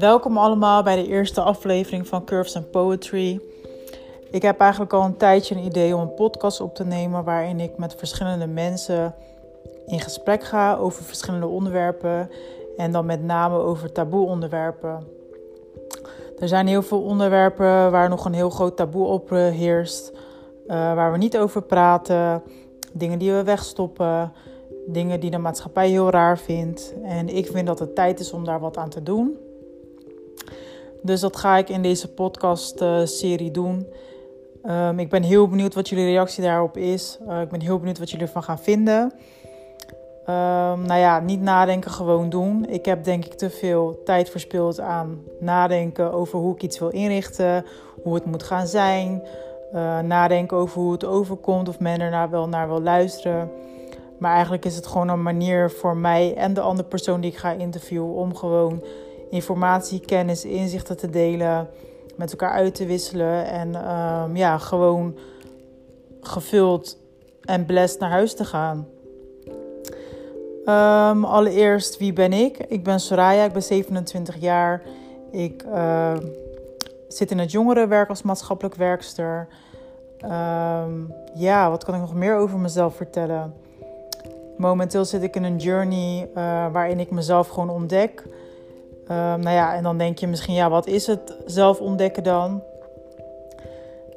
Welkom allemaal bij de eerste aflevering van Curves and Poetry. Ik heb eigenlijk al een tijdje een idee om een podcast op te nemen waarin ik met verschillende mensen in gesprek ga over verschillende onderwerpen en dan met name over taboe onderwerpen. Er zijn heel veel onderwerpen waar nog een heel groot taboe op heerst, uh, waar we niet over praten, dingen die we wegstoppen, dingen die de maatschappij heel raar vindt. En ik vind dat het tijd is om daar wat aan te doen. Dus dat ga ik in deze podcast-serie doen. Um, ik ben heel benieuwd wat jullie reactie daarop is. Uh, ik ben heel benieuwd wat jullie ervan gaan vinden. Um, nou ja, niet nadenken, gewoon doen. Ik heb denk ik te veel tijd verspild aan nadenken over hoe ik iets wil inrichten, hoe het moet gaan zijn. Uh, nadenken over hoe het overkomt, of men er wel naar wil luisteren. Maar eigenlijk is het gewoon een manier voor mij en de andere persoon die ik ga interviewen om gewoon informatie, kennis, inzichten te delen, met elkaar uit te wisselen en um, ja, gewoon gevuld en blessed naar huis te gaan. Um, allereerst, wie ben ik? Ik ben Soraya, ik ben 27 jaar. Ik uh, zit in het jongerenwerk als maatschappelijk werkster. Ja, wat kan ik nog meer over mezelf vertellen? Momenteel zit ik in een journey uh, waarin ik mezelf gewoon ontdek. Uh, nou ja, en dan denk je misschien, ja, wat is het zelf ontdekken dan?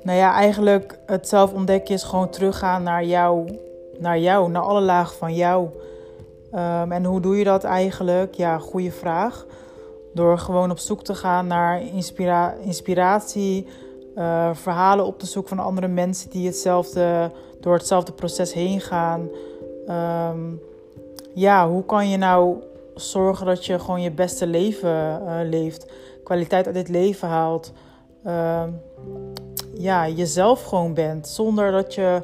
Nou ja, eigenlijk het zelf ontdekken is gewoon teruggaan naar jou, naar jou, naar alle lagen van jou. Um, en hoe doe je dat eigenlijk? Ja, goede vraag. Door gewoon op zoek te gaan naar inspira inspiratie, uh, verhalen op te zoeken van andere mensen die hetzelfde, door hetzelfde proces heen gaan. Um, ja, hoe kan je nou zorgen dat je gewoon je beste leven uh, leeft, kwaliteit uit dit leven haalt, uh, ja, jezelf gewoon bent, zonder dat je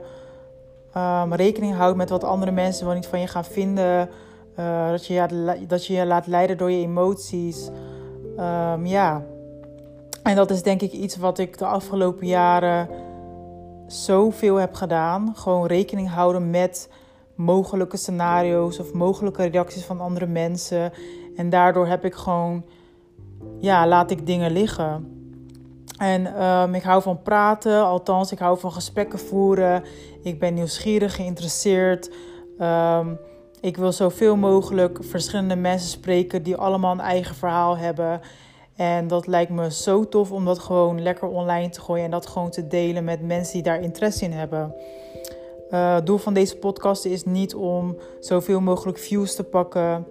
um, rekening houdt met wat andere mensen wel niet van je gaan vinden, uh, dat, je, ja, dat je je laat leiden door je emoties, um, ja. En dat is denk ik iets wat ik de afgelopen jaren zoveel heb gedaan. Gewoon rekening houden met mogelijke scenario's of mogelijke reacties van andere mensen. En daardoor heb ik gewoon, ja, laat ik dingen liggen. En um, ik hou van praten, althans, ik hou van gesprekken voeren. Ik ben nieuwsgierig, geïnteresseerd. Um, ik wil zoveel mogelijk verschillende mensen spreken die allemaal een eigen verhaal hebben. En dat lijkt me zo tof om dat gewoon lekker online te gooien en dat gewoon te delen met mensen die daar interesse in hebben. Uh, doel van deze podcast is niet om zoveel mogelijk views te pakken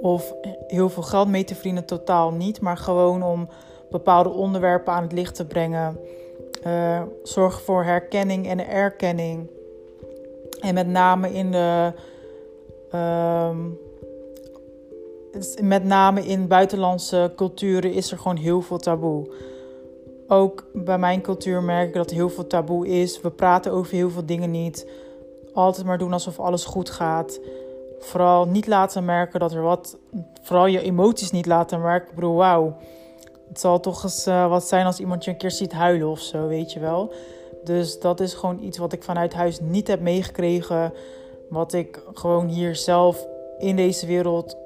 of heel veel geld mee te verdienen, totaal niet. Maar gewoon om bepaalde onderwerpen aan het licht te brengen. Uh, zorg voor herkenning en erkenning. En met name in de. Uh, met name in buitenlandse culturen is er gewoon heel veel taboe ook bij mijn cultuur merk ik dat heel veel taboe is. We praten over heel veel dingen niet. Altijd maar doen alsof alles goed gaat. Vooral niet laten merken dat er wat. Vooral je emoties niet laten merken. Ik bedoel, wauw. Het zal toch eens uh, wat zijn als iemand je een keer ziet huilen of zo, weet je wel. Dus dat is gewoon iets wat ik vanuit huis niet heb meegekregen. Wat ik gewoon hier zelf in deze wereld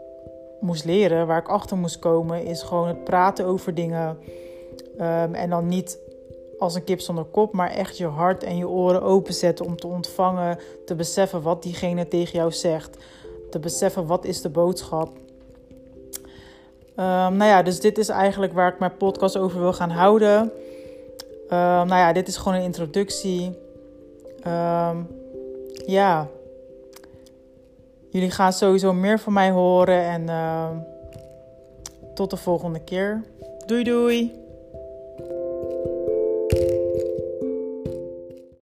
moest leren. Waar ik achter moest komen, is gewoon het praten over dingen Um, en dan niet als een kip zonder kop, maar echt je hart en je oren openzetten om te ontvangen, te beseffen wat diegene tegen jou zegt, te beseffen wat is de boodschap. Um, nou ja, dus dit is eigenlijk waar ik mijn podcast over wil gaan houden. Um, nou ja, dit is gewoon een introductie. ja, jullie gaan sowieso meer van mij horen en tot de volgende keer. Doei doei!